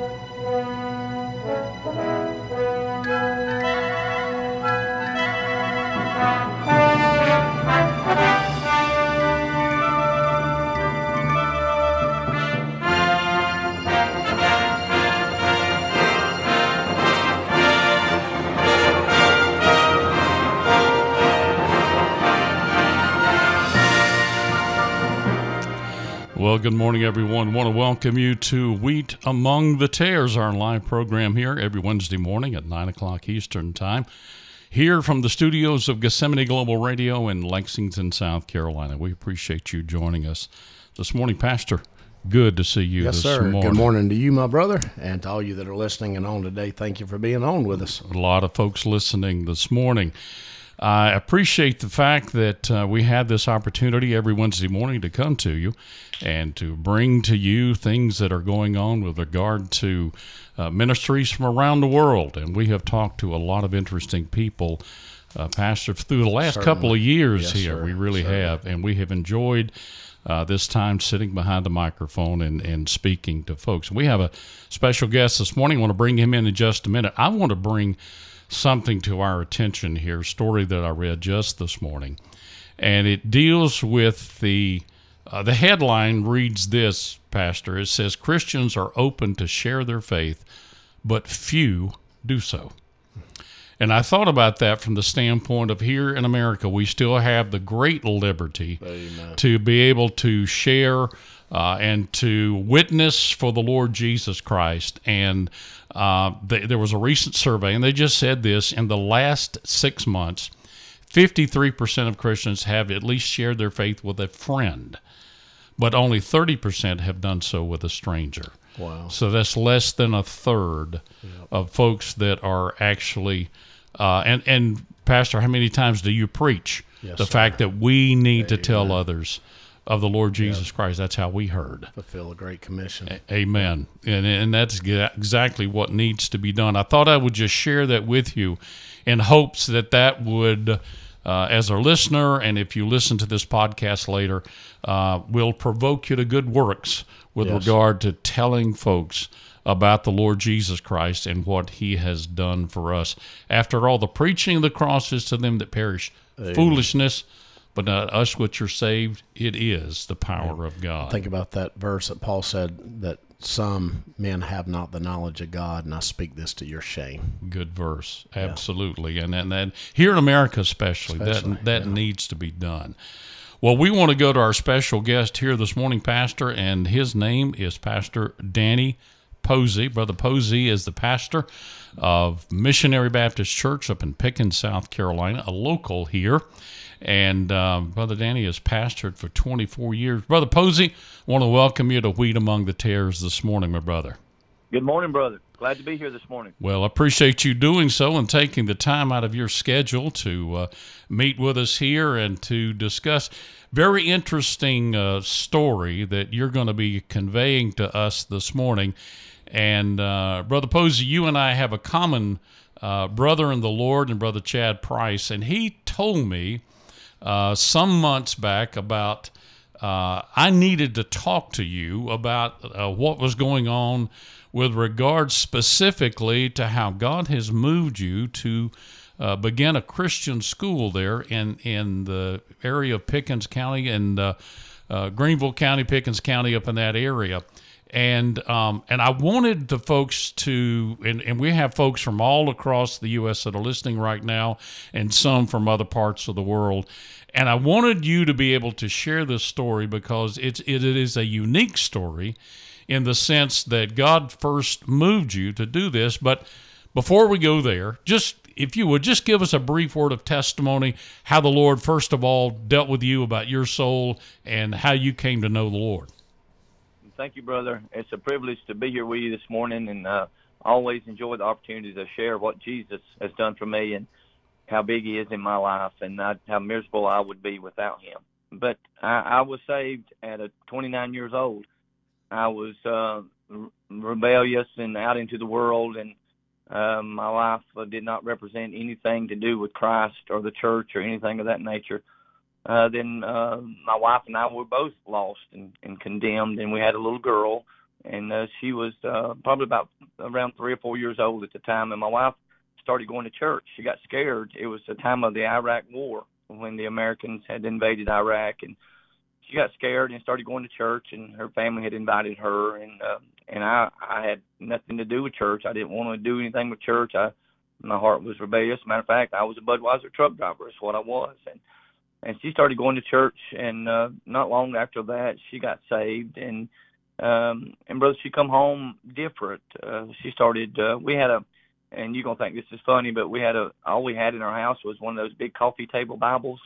Thank you. Well, good morning, everyone. Want to welcome you to Wheat Among the Tares, our live program here every Wednesday morning at 9 o'clock Eastern Time. Here from the studios of Gethsemane Global Radio in Lexington, South Carolina. We appreciate you joining us this morning, Pastor. Good to see you yes, this sir. morning. Good morning to you, my brother, and to all you that are listening and on today. Thank you for being on with us. A lot of folks listening this morning. I appreciate the fact that uh, we had this opportunity every Wednesday morning to come to you and to bring to you things that are going on with regard to uh, ministries from around the world. And we have talked to a lot of interesting people, uh, Pastor, through the last Certainly. couple of years Yes, here. sir. We really Certainly. have. And we have enjoyed. Uh, this time sitting behind the microphone and, and speaking to folks. We have a special guest this morning. I want to bring him in in just a minute. I want to bring something to our attention here, story that I read just this morning. And it deals with the uh, the headline reads this, Pastor. It says Christians are open to share their faith, but few do so. And I thought about that from the standpoint of here in America, we still have the great liberty Amen. to be able to share uh, and to witness for the Lord Jesus Christ. And uh, th- there was a recent survey, and they just said this in the last six months, 53% of Christians have at least shared their faith with a friend, but only 30% have done so with a stranger. Wow. So that's less than a third of folks that are actually. Uh, and and Pastor, how many times do you preach Yes, the sir. fact that we need to tell others of the Lord Jesus Christ? That's how we heard. Fulfill a great commission. Amen. And and that's exactly what needs to be done. I thought I would just share that with you, in hopes that that would. Uh, as a listener, and if you listen to this podcast later, uh, will provoke you to good works with Yes. regard to telling folks about the Lord Jesus Christ and what He has done for us. After all, the preaching of the cross is to them that perish foolishness, but not us which are saved. It is the power of God. Think about that verse that Paul said that some men have not the knowledge of God, and I speak this to your shame. good verse. Absolutely. And and then here in america especially, Especially, that that needs to be done. Well we want to go to our special guest here this morning pastor and his name is pastor danny posey. Brother posey is the pastor of missionary baptist church up in pickens south carolina a local here and um, brother danny has pastored for 24 years brother posey want to welcome you to wheat among the tares this morning my brother Good morning, brother. Glad to be here this morning. well, I appreciate you doing so and taking the time out of your schedule to uh, meet with us here and to discuss very interesting uh, story that you're going to be conveying to us this morning. And uh, brother Posey, you and I have a common uh, brother in the Lord, and brother Chad Price, and he told me uh, some months back about uh, I needed to talk to you about uh, what was going on with regard specifically to how God has moved you to uh, begin a Christian school there in in the area of Pickens County and uh, uh, Greenville County, Pickens County, up in that area. And um, and I wanted the folks to, and, and we have folks from all across the U.S. that are listening right now, and some from other parts of the world. And I wanted you to be able to share this story because it's it is a unique story in the sense that God first moved you to do this. But before we go there, just if you would just give us a brief word of testimony, how the Lord first of all dealt with you about your soul and how you came to know the Lord. Thank you, brother. It's a privilege to be here with you this morning, and uh, always enjoy the opportunity to share what Jesus has done for me and how big He is in my life, and how miserable I would be without Him. But I, I was saved at a 29 years old. I was uh, re- rebellious and out into the world, and um, my life uh, did not represent anything to do with Christ or the church or anything of that nature. Uh, then uh, my wife and I were both lost and, and condemned, and we had a little girl and uh, she was uh, probably about around three or four years old at the time. And my wife started going to church. She got scared. It was the time of the Iraq War when the Americans had invaded Iraq, and she got scared and started going to church. And her family had invited her, and uh, and I I had nothing to do with church. I didn't want to do anything with church. I my heart was rebellious. Matter of fact, I was a Budweiser truck driver. That's what I was, and and she started going to church. And uh, not long after that, she got saved. And um, and brother, she come home different. Uh, she started. Uh, we had a, and you're gonna think this is funny, but we had a. All we had in our house was one of those big coffee table Bibles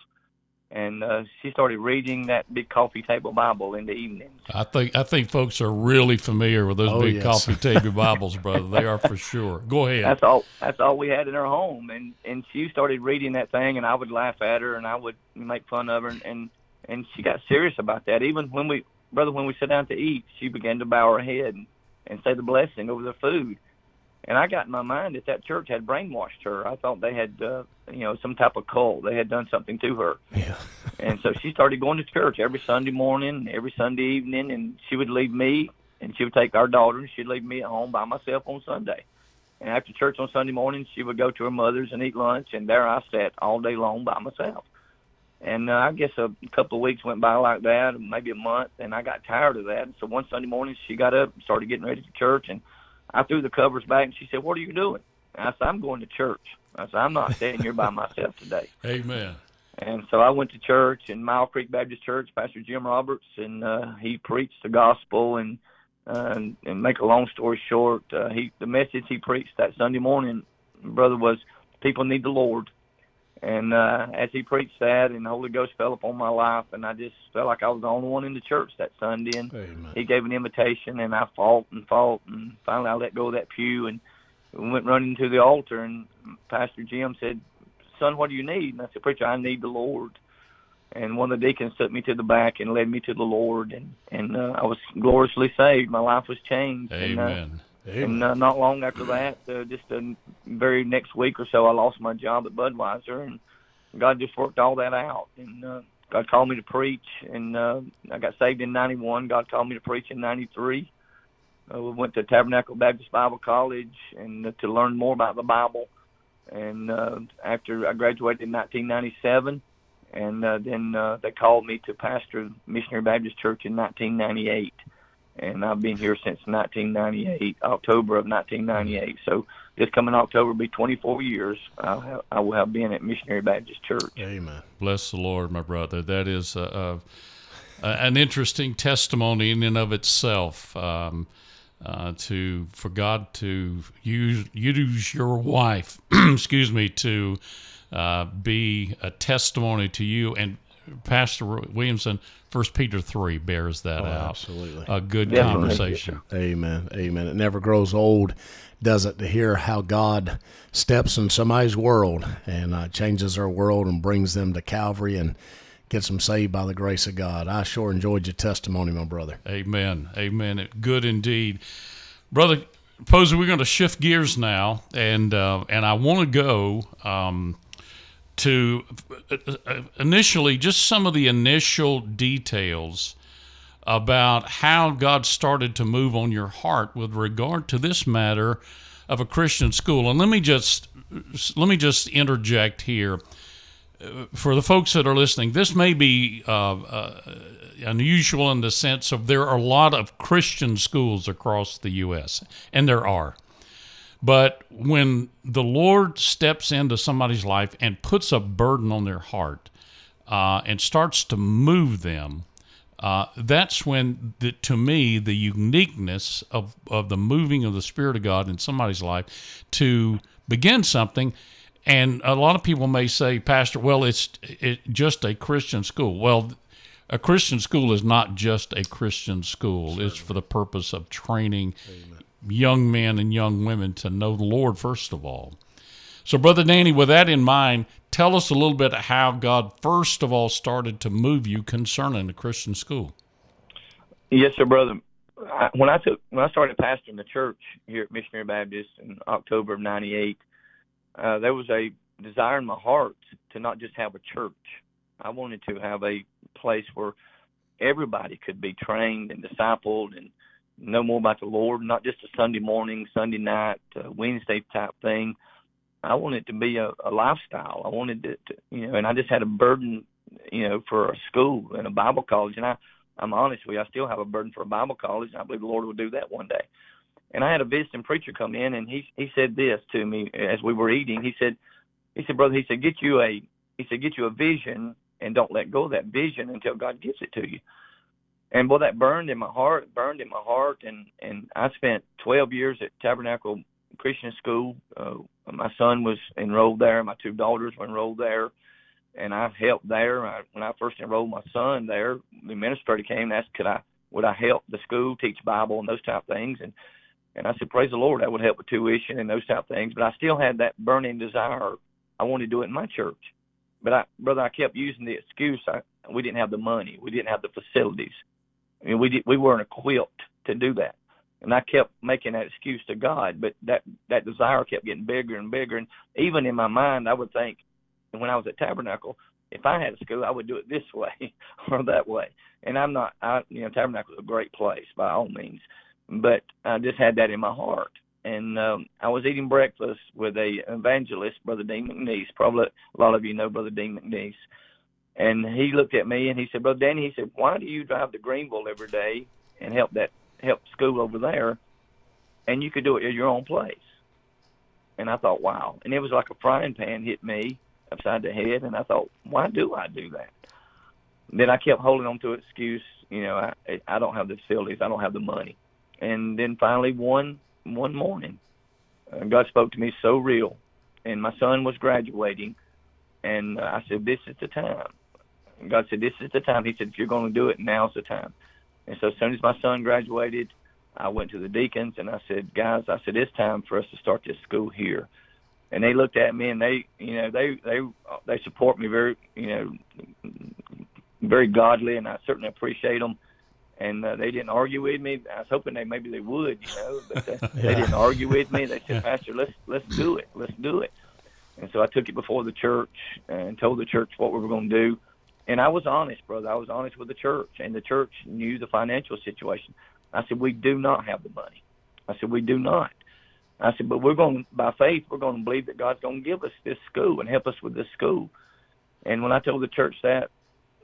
and uh, she started reading that big coffee table Bible in the evenings. I think I think folks are really familiar with those Oh, big yes. coffee table Bibles, brother. They are for sure. Go ahead. That's all. That's all we had in our home, and and she started reading that thing, and I would laugh at her, and I would make fun of her, and and, and she got serious about that. Even when we, brother, when we sat down to eat, she began to bow her head and, and say the blessing over the food. And I got in my mind that that church had brainwashed her. I thought they had, uh, you know, some type of cult. They had done something to her. Yeah. and so she started going to church every Sunday morning, every Sunday evening, and she would leave me, and she would take our daughter, and she'd leave me at home by myself on Sunday. And after church on Sunday morning, she would go to her mother's and eat lunch, and there I sat all day long by myself. And uh, I guess a couple of weeks went by like that, maybe a month, and I got tired of that. And So one Sunday morning, she got up, and started getting ready for church, and I threw the covers back, and she said, "What are you doing?" And I said, "I'm going to church." I said, "I'm not staying here by myself today." Amen. And so I went to church in Mile Creek Baptist Church, Pastor Jim Roberts, and uh, he preached the gospel. And uh, and make a long story short, uh, he the message he preached that Sunday morning, brother, was people need the Lord. And uh, as he preached that, and the Holy Ghost fell upon my life, and I just felt like I was the only one in the church that Sunday. And Amen. he gave an invitation, and I fought and fought, and finally I let go of that pew and went running to the altar. And Pastor Jim said, "Son, what do you need?" And I said, "Preacher, I need the Lord." And one of the deacons took me to the back and led me to the Lord, and and uh, I was gloriously saved. My life was changed. And, uh, Amen. and uh, not long after that, uh, just the very next week or so, I lost my job at Budweiser, and God just worked all that out. And uh, God called me to preach, and uh, I got saved in '91. God called me to preach in '93. Uh, we went to Tabernacle Baptist Bible College and uh, to learn more about the Bible. And uh, after I graduated in 1997, and uh, then uh, they called me to pastor Missionary Baptist Church in 1998 and I've been here since 1998, October of 1998. So this coming October will be 24 years. I'll have, I will have been at Missionary Baptist Church. Amen. Bless the Lord, my brother. That is a, a, an interesting testimony in and of itself. Um, uh, to for God to use use your wife, excuse me, to uh, be a testimony to you and Pastor Williamson. First Peter three bears that Oh, out. absolutely. A good Definitely. conversation. Amen. Amen. It never grows old, does it, to hear how God steps in somebody's world and uh, changes their world and brings them to Calvary and gets them saved by the grace of God. I sure enjoyed your testimony, my brother. Amen. Amen. Good indeed, brother. Posey, we're going to shift gears now, and uh, and I want to go um, to uh, uh, initially just some of the initial details about how God started to move on your heart with regard to this matter of a Christian school. And let me just let me just interject here Uh, for the folks that are listening. This may be uh, uh, unusual in the sense of there are a lot of Christian schools across the U.S. and there are. But when the Lord steps into somebody's life and puts a burden on their heart uh, and starts to move them, uh, that's when, the, to me, the uniqueness of, of the moving of the Spirit of God in somebody's life to begin something. And a lot of people may say, Pastor, well, it's it, just a Christian school. Well, a Christian school is not just a Christian school, it's for the purpose of training young men and young women to know the Lord first of all. So, Brother Danny, with that in mind, tell us a little bit how God first of all started to move you concerning the Christian school. Yes, sir, brother. I, when I took when I started pastoring the church here at Missionary Baptist in October of '98, uh, there was a desire in my heart to not just have a church. I wanted to have a place where everybody could be trained and discipled and know more about the Lord, not just a Sunday morning, Sunday night, uh, Wednesday type thing. I wanted it to be a, a lifestyle. I wanted it to, you know, and I just had a burden, you know, for a school and a Bible college. And I, I'm honest with you, I still have a burden for a Bible college. And I believe the Lord will do that one day. And I had a visiting preacher come in, and he he said this to me as we were eating. He said, he said, brother, he said, get you a, he said, get you a vision and don't let go of that vision until God gives it to you. And boy, that burned in my heart, burned in my heart. And and I spent 12 years at Tabernacle Christian School. Uh, my son was enrolled there. My two daughters were enrolled there, and I helped there. I, when I first enrolled my son there, the administrator came and asked, could I would I help the school teach Bible and those type of things, and and I said, praise the Lord, that would help with tuition and those type of things. But I still had that burning desire. I wanted to do it in my church. But I, brother, I kept using the excuse I, we didn't have the money, we didn't have the facilities. Mean, we did, we weren't equipped to do that, and I kept making that excuse to God. But that that desire kept getting bigger and bigger, and even in my mind, I would think, and when I was at Tabernacle, if I had a school, I would do it this way or that way. And I'm not, I you know, Tabernacle is a great place by all means, but I just had that in my heart. And um, I was eating breakfast with a evangelist, Brother Dean McNeese. Probably a lot of you know Brother Dean McNeese and he looked at me and he said, "Brother Danny," he said, "Why do you drive to Greenville every day and help that help school over there, and you could do it at your own place?" And I thought, "Wow!" And it was like a frying pan hit me upside the head, and I thought, "Why do I do that?" then I kept holding on to excuse, you know, I I don't have the facilities, I don't have the money, and then finally one one morning, uh, God spoke to me so real, and my son was graduating, and I said, "This is the time." And God said, "This is the time." He said, "If you're going to do it, now's the time." And so, as soon as my son graduated, I went to the deacons and I said, "Guys, I said it's time for us to start this school here." And they looked at me and they, you know, they they they support me very, you know, very godly, and I certainly appreciate them. And uh, they didn't argue with me. I was hoping they maybe they would, you know, but they, yeah. they didn't argue with me. They said, "Pastor, let's let's do it. Let's do it." And so I took it before the church and told the church what we were going to do and I was honest, brother. I was honest with the church, and the church knew the financial situation. I said, we do not have the money. I said, we do not. I said, but we're going by faith. We're going to believe that God's going to give us this school and help us with this school. And when I told the church that,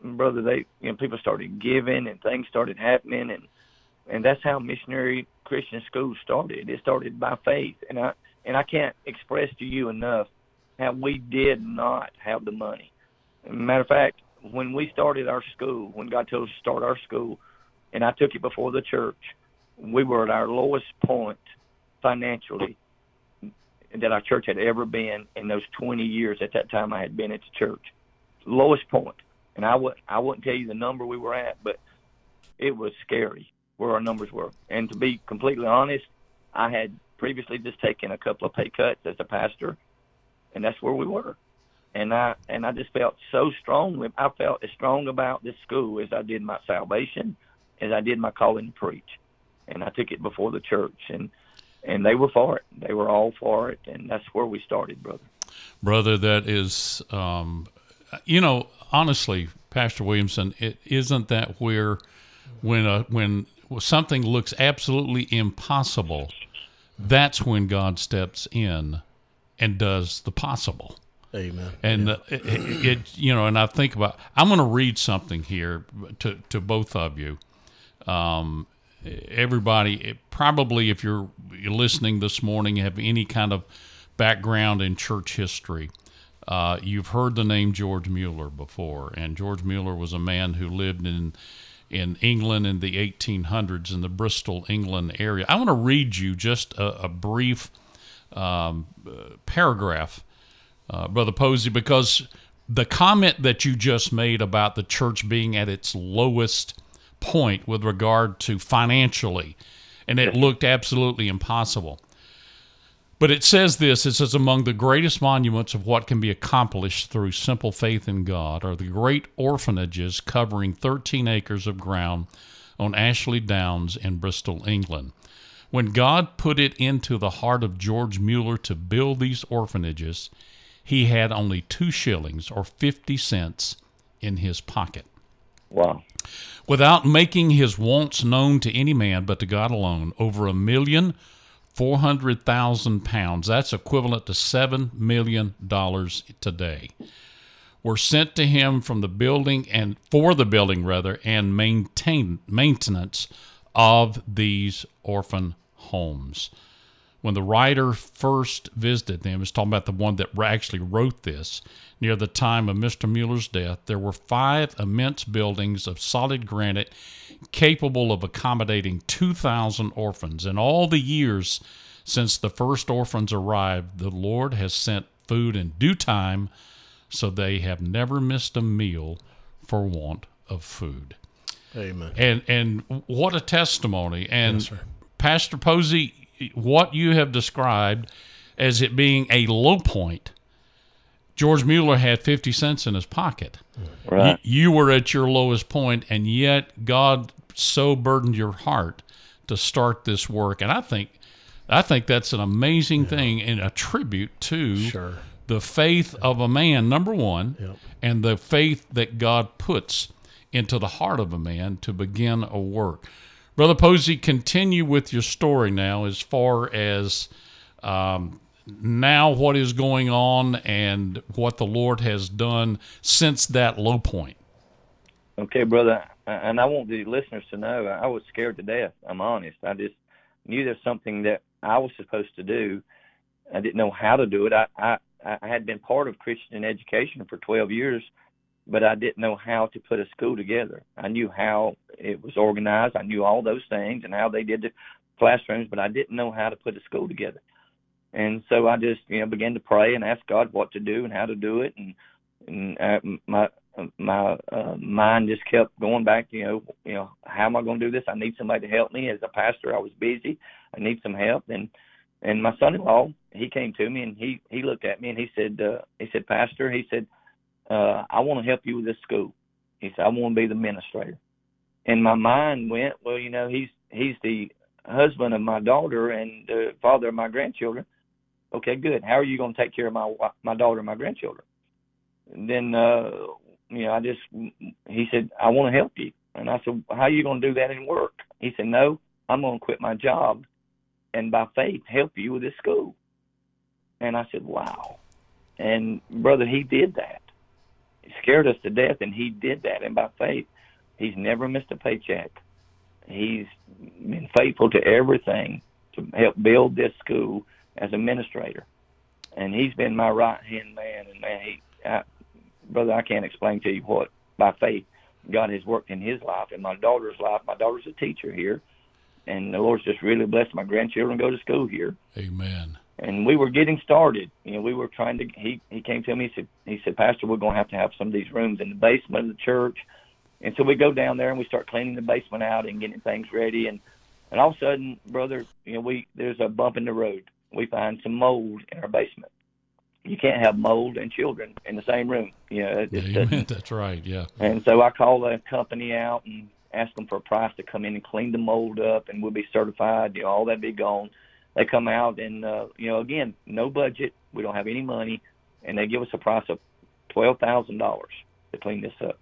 brother, they you know people started giving and things started happening, and and that's how missionary Christian schools started. It started by faith, and I and I can't express to you enough how we did not have the money. matter of fact, when we started our school, when God told us to start our school, and I took it before the church, we were at our lowest point financially that our church had ever been in those 20 years. At that time, I had been at the church, lowest point, and I would I wouldn't tell you the number we were at, but it was scary where our numbers were. And to be completely honest, I had previously just taken a couple of pay cuts as a pastor, and that's where we were and I and I just felt so strongly. I felt as strong about this school as I did my salvation, as I did my calling to preach, and I took it before the church, and and they were for it. They were all for it, and that's where we started, brother. Brother, that is, um, you know, honestly, Pastor Williamson, it isn't that where when a, when something looks absolutely impossible, that's when God steps in and does the possible. Amen. And yeah. it, it, you know, and I think about. I'm going to read something here to to both of you. Um, everybody, probably, if you're listening this morning, have any kind of background in church history. Uh, you've heard the name George Mueller before, and George Mueller was a man who lived in in England in the 1800s in the Bristol, England area. I want to read you just a, a brief um, uh, paragraph uh, Brother Posey, because the comment that you just made about the church being at its lowest point with regard to financially, and it looked absolutely impossible. But it says this it says, among the greatest monuments of what can be accomplished through simple faith in God are the great orphanages covering 13 acres of ground on Ashley Downs in Bristol, England. When God put it into the heart of George Mueller to build these orphanages, he had only two shillings or 50 cents in his pocket. Wow. without making his wants known to any man but to God alone, over a million four hundred thousand pounds. That's equivalent to seven million dollars today. Were sent to him from the building and for the building rather and maintain maintenance of these orphan homes. When the writer first visited them, is talking about the one that actually wrote this, near the time of Mr. Mueller's death, there were five immense buildings of solid granite capable of accommodating 2,000 orphans. In all the years since the first orphans arrived, the Lord has sent food in due time, so they have never missed a meal for want of food. Amen. And and what a testimony! And Yes. Pastor Posey, what you have described as it being a low point, George Mueller had fifty cents in his pocket. Right. You, you were at your lowest point, and yet God so burdened your heart to start this work. And I think, I think that's an amazing thing and a tribute to Sure. the faith of a man, number one, Yep. and the faith that God puts into the heart of a man to begin a work. Brother Posey, continue with your story now as far as um, now what is going on and what the Lord has done since that low point. Okay, brother, and I want the listeners to know I was scared to death. I'm honest. I just knew there's something that I was supposed to do. I didn't know how to do it. I I, I had been part of Christian education for 12 years, but I didn't know how to put a school together. I knew how it was organized. I knew all those things and how they did the classrooms, but I didn't know how to put a school together. And so I just, you know, began to pray and ask God what to do and how to do it. And, and uh, my my uh, mind just kept going back. You know, you know, how am I going to do this? I need somebody to help me. As a pastor, I was busy. I need some help. And and my son-in-law, he came to me and he he looked at me and he said, uh, he said, Pastor, he said, uh, I want to help you with this school. He said, I want to be the administrator. And my mind went, well, you know, he's he's the husband of my daughter and the father of my grandchildren. Okay, good. How are you going to take care of my my daughter and my grandchildren? And then, uh, you know, I just he said, I want to help you. And I said, How are you going to do that in work? He said, No, I'm going to quit my job and by faith help you with this school. And I said, Wow. And brother, he did that. Scared us to death, and he did that. And by faith, he's never missed a paycheck. He's been faithful to everything to help build this school as administrator. And he's been my right hand man. And man, he, I, brother, I can't explain to you what by faith God has worked in his life and my daughter's life. My daughter's a teacher here, and the Lord's just really blessed my grandchildren go to school here Amen. And we were getting started. You know, we were trying to. He he came to me. He said, he said, Pastor, we're going to have to have some of these rooms in the basement of the church. And so we go down there and we start cleaning the basement out and getting things ready. And and all of a sudden, brother, you know, we there's a bump in the road. We find some mold in our basement. You can't have mold and children in the same room. You know, it just Amen. That's right. Yeah. and so I call the company out and ask them for a price to come in and clean the mold up, and we'll be certified. You know, all that be gone. They come out, and uh, you know, again, no budget. We don't have any money, and they give us a price of twelve thousand dollars to clean this up.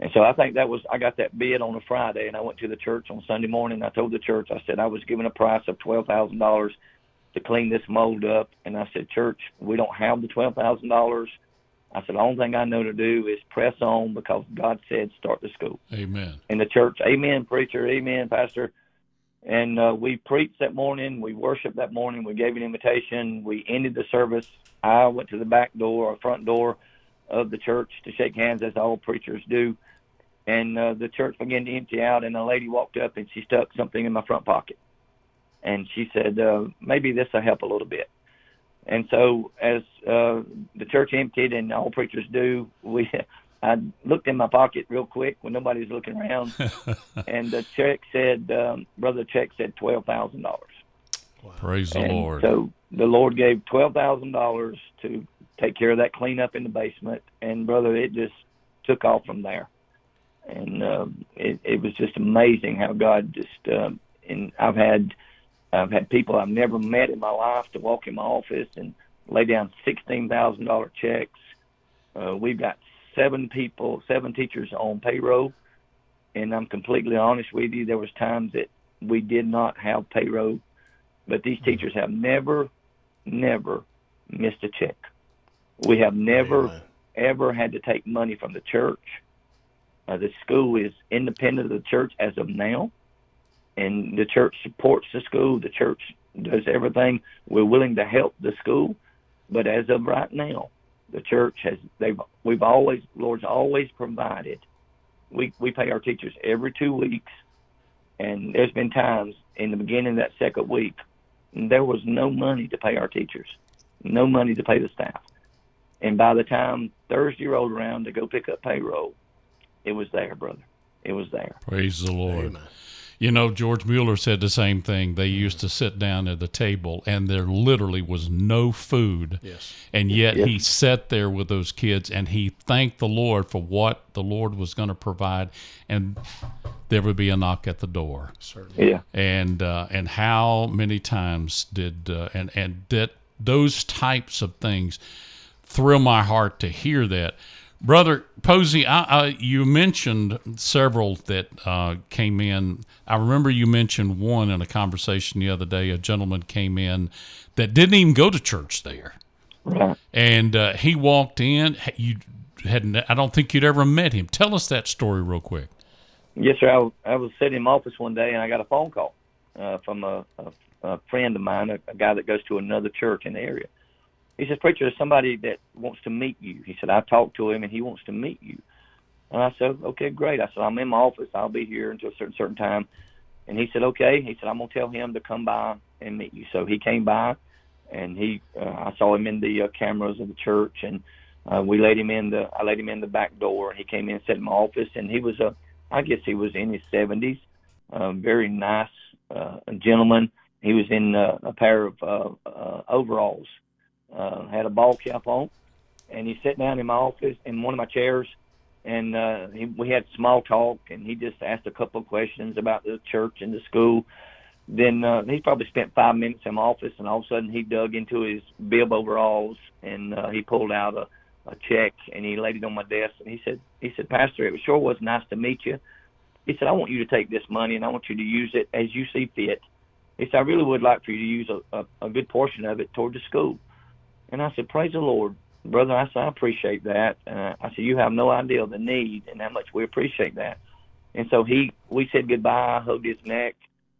And so I think that was I got that bid on a Friday, and I went to the church on Sunday morning. I told the church I said I was given a price of twelve thousand dollars to clean this mold up, and I said, Church, we don't have the twelve thousand dollars. I said the only thing I know to do is press on because God said start the school Amen. in the church. Amen, preacher. Amen, pastor. And uh, we preached that morning. We worshiped that morning. We gave an invitation. We ended the service. I went to the back door or front door of the church to shake hands, as all preachers do. And uh, the church began to empty out, and a lady walked up and she stuck something in my front pocket. And she said, uh, maybe this will help a little bit. And so, as uh, the church emptied, and all preachers do, we I looked in my pocket real quick when nobody's looking around, and the check said, um, brother, check said twelve thousand dollars. Praise the Lord. so the Lord gave twelve thousand dollars to take care of that cleanup in the basement, and brother, it just took off from there. And um, it, it was just amazing how God just um, and I've had I've had people I've never met in my life to walk in my office and lay down sixteen thousand dollar checks. Uh, we've got seven people, seven teachers on payroll, and I'm completely honest with you. There was times that we did not have payroll, but these Mm-hmm. teachers have never, never missed a check. We have never Amen. ever had to take money from the church. Uh, the school is independent of the church as of now, and the church supports the school. The church does everything. We're willing to help the school, but as of right now, the church has they've we've always Lord's always provided. We we pay our teachers every two weeks, and there's been times in the beginning of that second week there was no money to pay our teachers, no money to pay the staff. And by the time Thursday rolled around to go pick up payroll, it was there, brother. It was there. Praise the Lord. Amen. You know, George Mueller said the same thing. They used to sit down at the table, and there literally was no food. Yes. And yet Yes. he sat there with those kids and he thanked the Lord for what the Lord was going to provide. And there would be a knock at the door. Certainly. Yeah. And uh, and how many times did uh, and and that those types of things thrill my heart to hear that. Brother Posey, I, you mentioned several that uh, came in. I remember you mentioned one in a conversation the other day. A gentleman came in that didn't even go to church there Right. and uh, he walked in. You hadn't. I don't think you'd ever met him. Tell us that story real quick. Yes, sir. I, was- I was sitting in my office one day and I got a phone call uh, from a, a, a friend of mine, a, a guy that goes to another church in the area. He says, Preacher, there's somebody that wants to meet you. He said, I talked to him and he wants to meet you. And I said, Okay, great. I said, I'm in my office. I'll be here until a certain certain time. And he said, Okay. He said, I'm gonna tell him to come by and meet you. So he came by, and he, uh, I saw him in the uh, cameras of the church, and uh, we laid him in the, I laid him in the back door, and he came in and sat in my office, and he was a, I guess he was in his 70s, uh, very nice uh, gentleman. He was in uh, a pair of uh, uh, overalls, uh, had a ball cap on, and he sat down in my office in one of my chairs, and uh, he, we had small talk, and he just asked a couple of questions about the church and the school. Then uh, he probably spent five minutes in my office, and all of a sudden he dug into his bib overalls and uh, he pulled out a, a check and he laid it on my desk, and he said, he said, Pastor, it sure was nice to meet you. He said, I want you to take this money and I want you to use it as you see fit. He said, I really would like for you to use a, a, a good portion of it toward the school. And I said, Praise the Lord, brother. I said, I appreciate that. Uh, I said, You have no idea the need and how much we appreciate that. And so he, we said goodbye. I hugged his neck,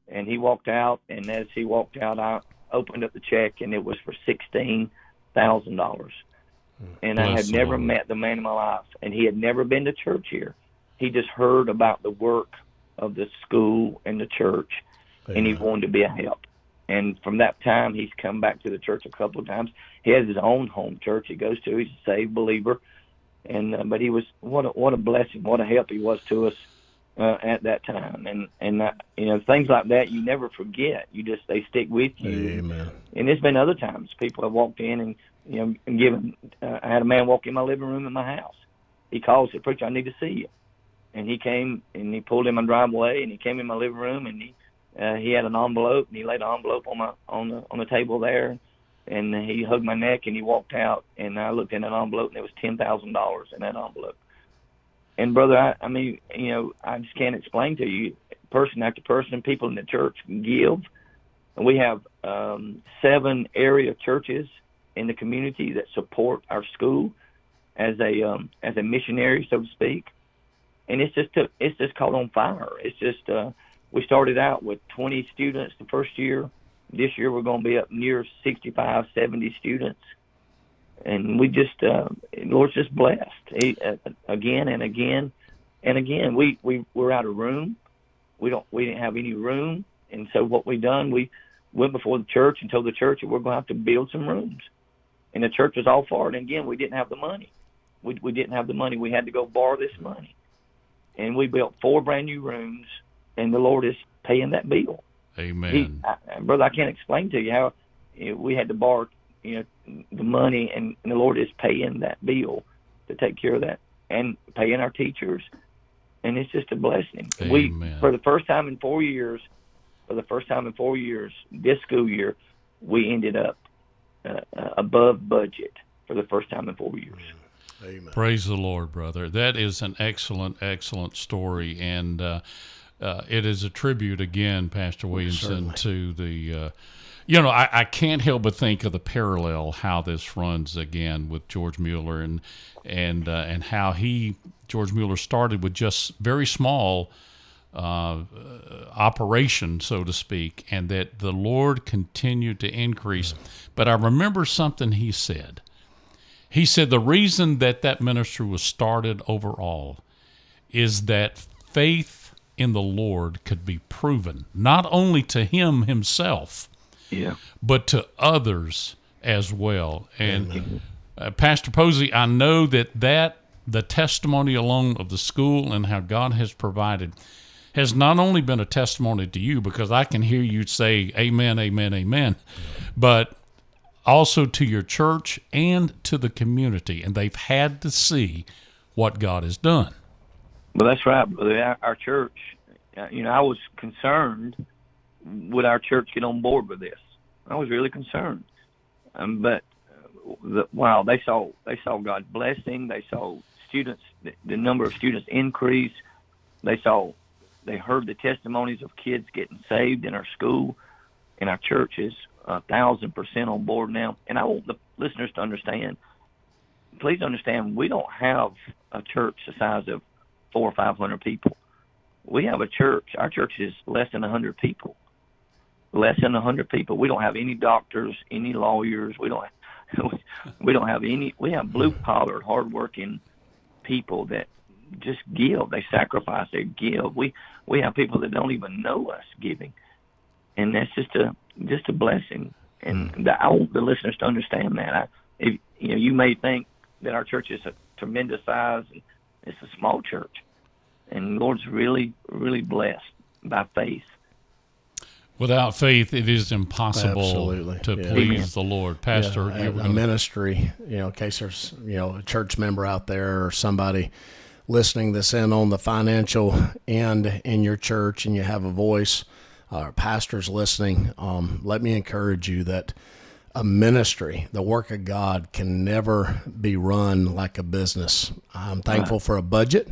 and he walked out. And as he walked out, I opened up the check, and it was for sixteen thousand dollars. And I had never Lord. met the man in my life, and he had never been to church here. He just heard about the work of the school and the church, and he wanted to be a help. And from that time, he's come back to the church a couple of times. He has his own home church he goes to. He's a saved believer, and uh, but he was what a, what a blessing, what a help he was to us uh, at that time. And and uh, you know things like that you never forget. You just they stick with you. Amen. And there's been other times people have walked in and you know and given. Uh, I had a man walk in my living room in my house. He called said, "Preacher, I need to see you." And he came and he pulled in my driveway and he came in my living room and he uh, he had an envelope and he laid an envelope on my on the on the table there and he hugged my neck and he walked out and I looked in that envelope and there was ten thousand dollars in that envelope. And brother, I, I mean, you know, I just can't explain to you, person after person, people in the church give. And we have um, seven area churches in the community that support our school as a um, as a missionary, so to speak. And it's just took, it's just caught on fire. It's just uh, we started out with 20 students the first year. This year we're going to be up near 65, 70 students, and we just uh, Lord's just blessed he, uh, again and again and again. We we we're out of room. We don't we didn't have any room, and so what we done we went before the church and told the church that we're going to have to build some rooms, and the church was all for it. And again, we didn't have the money. We we didn't have the money. We had to go borrow this money, and we built four brand new rooms, and the Lord is paying that bill. He, Amen. I, brother, I can't explain to you how you know, we had to borrow, you know, the money, and, and the Lord is paying that bill to take care of that, and paying our teachers, and it's just a blessing. We, for the first time in four years, for the first time in four years, this school year, we ended up uh, uh, above budget for the first time in four years. Amen. Praise the Lord, brother. That is an excellent, excellent story, and uh, uh, it is a tribute again, Pastor Williamson, to the. Uh, you know, I, I can't help but think of the parallel how this runs again with George Mueller and and uh, and how he George Mueller started with just very small uh, operation, so to speak, and that the Lord continued to increase. But I remember something he said. He said the reason that that ministry was started overall is that faith in the Lord could be proven, not only to him himself, Yeah. but to others as well. And uh, Pastor Posey, I know that that the testimony alone of the school and how God has provided has not only been a testimony to you because I can hear you say amen, amen, amen, but also to your church and to the community and they've had to see what God has done. Well, that's right, brother. Our, church, uh, you know, I was concerned would our church get on board with this. I was really concerned, um, but uh, the, wow, they saw they saw God's blessing. They saw students, the, the number of students increase. They saw, they heard the testimonies of kids getting saved in our school, and our church is a thousand percent on board now. And I want the listeners to understand. Please understand, we don't have a church the size of four or five hundred people. We have a church. Our church is less than a hundred people. Less than a hundred people. We don't have any doctors, any lawyers. We don't. We don't have any. We have blue collar, hardworking people that just give. They sacrifice. They give. We we have people that don't even know us giving, and that's just a just a blessing. And hmm. the, I want the listeners to understand that. I, if you know, you may think that our church is a tremendous size. And it's a small church, and the Lord's really really blessed by faith. Without faith, it is impossible Absolutely. to Yeah. please the Lord. Pastor, Yeah, you a, a gonna- ministry, you know, in case there's, you know, a church member out there or somebody listening this in on the financial end in your church and you have a voice, uh, pastors listening, um, let me encourage you that a ministry, the work of God, can never be run like a business. I'm thankful for a budget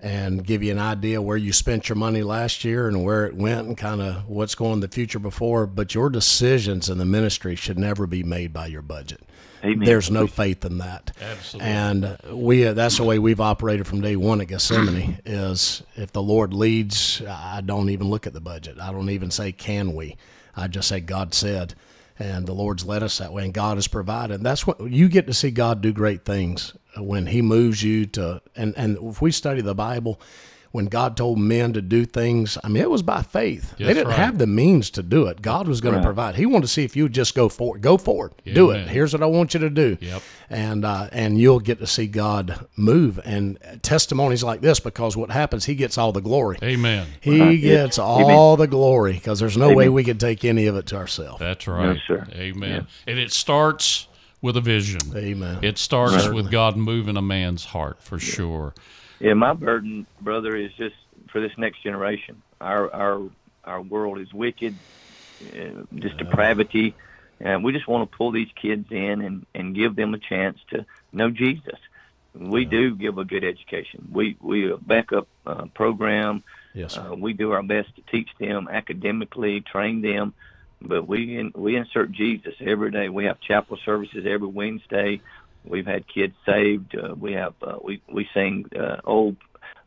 and give you an idea where you spent your money last year and where it went and kind of what's going in the future before. But your decisions in the ministry should never be made by your budget. Amen. There's no faith in that. Absolutely. And we uh, that's the way we've operated from day one at Gethsemane is if the Lord leads, I don't even look at the budget. I don't even say can we. I just say God said. And the Lord's led us that way, and God has provided. And that's what you get to see God do great things when He moves you to. And and if we study the Bible, when God told men to do things, I mean it was by faith. they didn't right. have the means to do it. God was going Right. to provide. He wanted to see if you would just go for it. Go for it. Do it. Amen. Here's what I want you to do Yep. and uh, and you'll get to see God move and testimonies like this because what happens he gets all the glory. Amen. He Right. gets all the glory because there's no way we could take any of it to ourselves. That's right. sir. Amen. And it starts with a vision. Amen. It starts Certainly. with God moving a man's heart for sure. Yeah, my burden, brother, is just for this next generation. Our our our world is wicked, uh, just depravity, and we just want to pull these kids in and and give them a chance to know Jesus. We do give a good education. We we a backup uh, program. yes. Uh, we do our best to teach them academically, train them, but we in, we insert Jesus every day. We have chapel services every Wednesday. We've had kids saved. Uh, we have uh, we we sing uh, old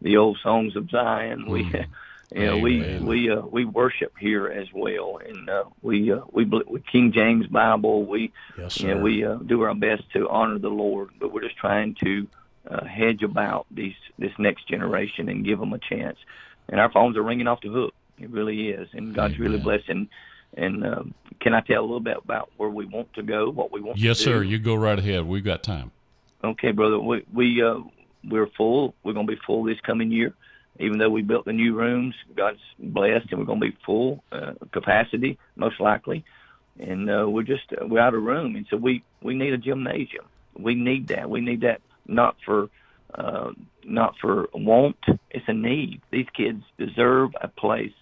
the old songs of Zion. We you know we Amen. we uh, we worship here as well, and uh, we uh, we with King James Bible. We yes, you know, we uh, do our best to honor the Lord, but we're just trying to uh, hedge about these this next generation and give them a chance. And our phones are ringing off the hook. It really is, and God's really Amen. blessing. And um, can I tell a little bit about where we want to go, what we want Yes, to do? Yes sir. You go right ahead. We've got time. Okay, brother. We we uh, we're full. We're going to be full this coming year. Even though we built the new rooms, God's blessed, and we're going to be full uh, capacity most likely. And uh, we're just uh, we're out of room, and so we we need a gymnasium. We need that. We need that not for uh, not for want. It's a need. These kids deserve a place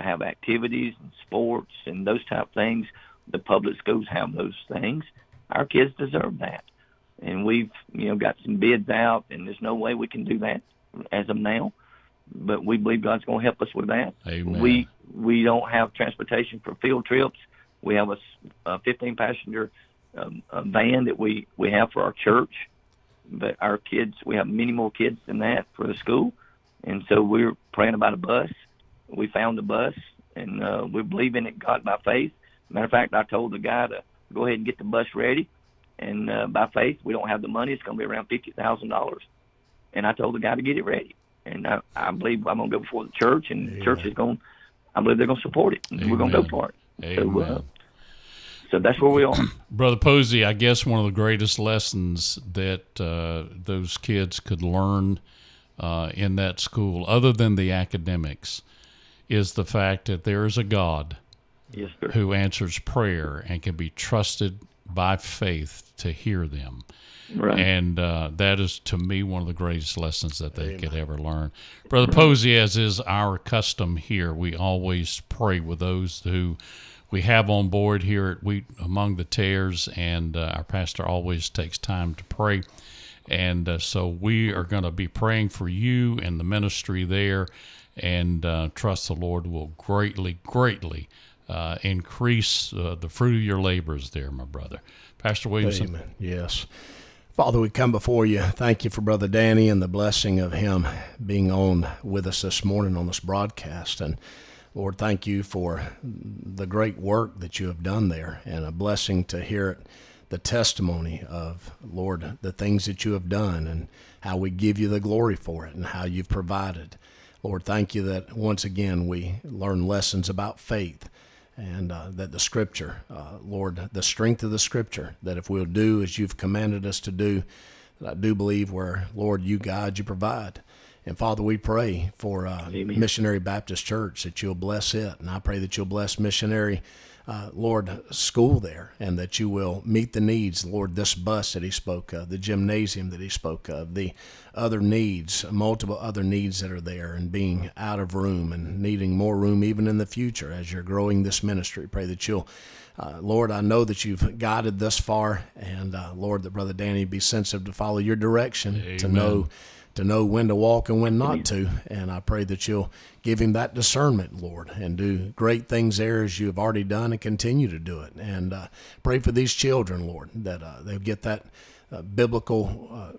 have activities and sports and those type things. The public schools have those things. Our kids deserve that and we've you know got some bids out, and there's no way we can do that as of now. But we believe God's going to help us with that. Amen. We we don't have transportation for field trips. We have a, a 15 passenger um, a van that we we have for our church, but our kids we have many more kids than that for the school, and so we're praying about a bus. We found the bus, and uh, we believe in it, God by faith. Matter of fact, I told the guy to go ahead and get the bus ready, and uh, by faith, we don't have the money. It's going to be around fifty thousand dollars, and I told the guy to get it ready. And I, I believe I'm going to go before the church, and the church is going. I believe they're going to support it. And we're going to go for it. Amen. So, uh, so that's where we are. Brother Posey, I guess one of the greatest lessons that uh, those kids could learn uh, in that school, other than the academics, is the fact that there is a God yes, who answers prayer and can be trusted by faith to hear them. Right. And uh, that is, to me, one of the greatest lessons that they could ever learn. Brother Posey, as is our custom here, we always pray with those who we have on board here at Wheat Among the Tares, and uh, our pastor always takes time to pray. And uh, so we are going to be praying for you and the ministry there, and uh, trust the Lord will greatly, greatly uh, increase uh, the fruit of your labors there, my brother. Pastor Williamson. Amen. Yes. Father, we come before you. Thank you for Brother Danny and the blessing of him being on with us this morning on this broadcast. And Lord, thank you for the great work that you have done there and a blessing to hear it, the testimony of, Lord, the things that you have done and how we give you the glory for it and how you've provided. Lord, thank you that once again we learn lessons about faith and uh, that the scripture, uh, Lord, the strength of the scripture, that if we'll do as you've commanded us to do, that I do believe where, Lord, you guide, you provide. And Father, we pray for uh, Missionary Baptist Church that you'll bless it. And I pray that you'll bless Missionary, uh, Lord, school there and that you will meet the needs, Lord, this bus that he spoke of, the gymnasium that he spoke of, the other needs, multiple other needs that are there and being out of room and needing more room even in the future as you're growing this ministry. Pray that you'll uh, Lord, I know that you've guided thus far, and uh, Lord, that Brother Danny be sensitive to follow your direction, to know to know when to walk and when not to. And I pray that you'll give him that discernment, Lord, and do great things there as you have already done and continue to do it. And uh, pray for these children, Lord, that uh, they get that uh, biblical uh,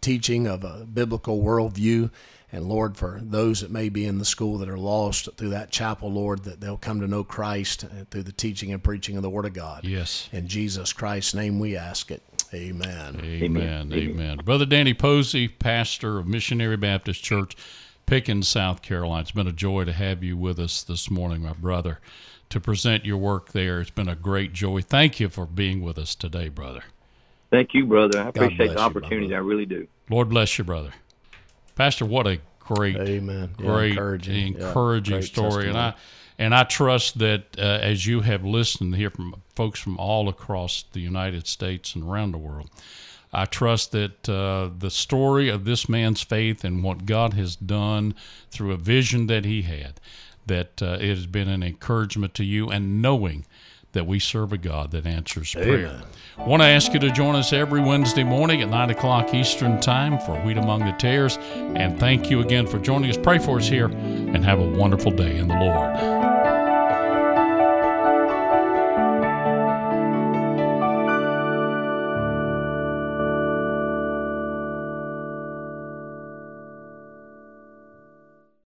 teaching of a biblical worldview. And Lord, for those that may be in the school that are lost through that chapel, Lord, that they'll come to know Christ uh, through the teaching and preaching of the Word of God. Yes. In Jesus Christ's name we ask it. Amen. Amen. Amen. Brother Danny Posey, pastor of Missionary Baptist Church, Pickens, South Carolina. It's been a joy to have you with us this morning, my brother, to present your work there. It's been a great joy. Thank you for being with us today, brother. Thank you, brother. I appreciate bless the you, opportunity. I really do. Lord bless you, brother. Pastor, what a great, Amen. Yeah, great, encouraging. Yeah, great story. And I testimony. And I trust that uh, as you have listened here from folks from all across the United States and around the world, I trust that uh, the story of this man's faith and what God has done through a vision that he had, that uh, it has been an encouragement to you and knowing that we serve a God that answers prayer. I want to ask you to join us every Wednesday morning at 9 o'clock Eastern Time for Wheat Among the Tares. And thank you again for joining us. Pray for us here and have a wonderful day in the Lord.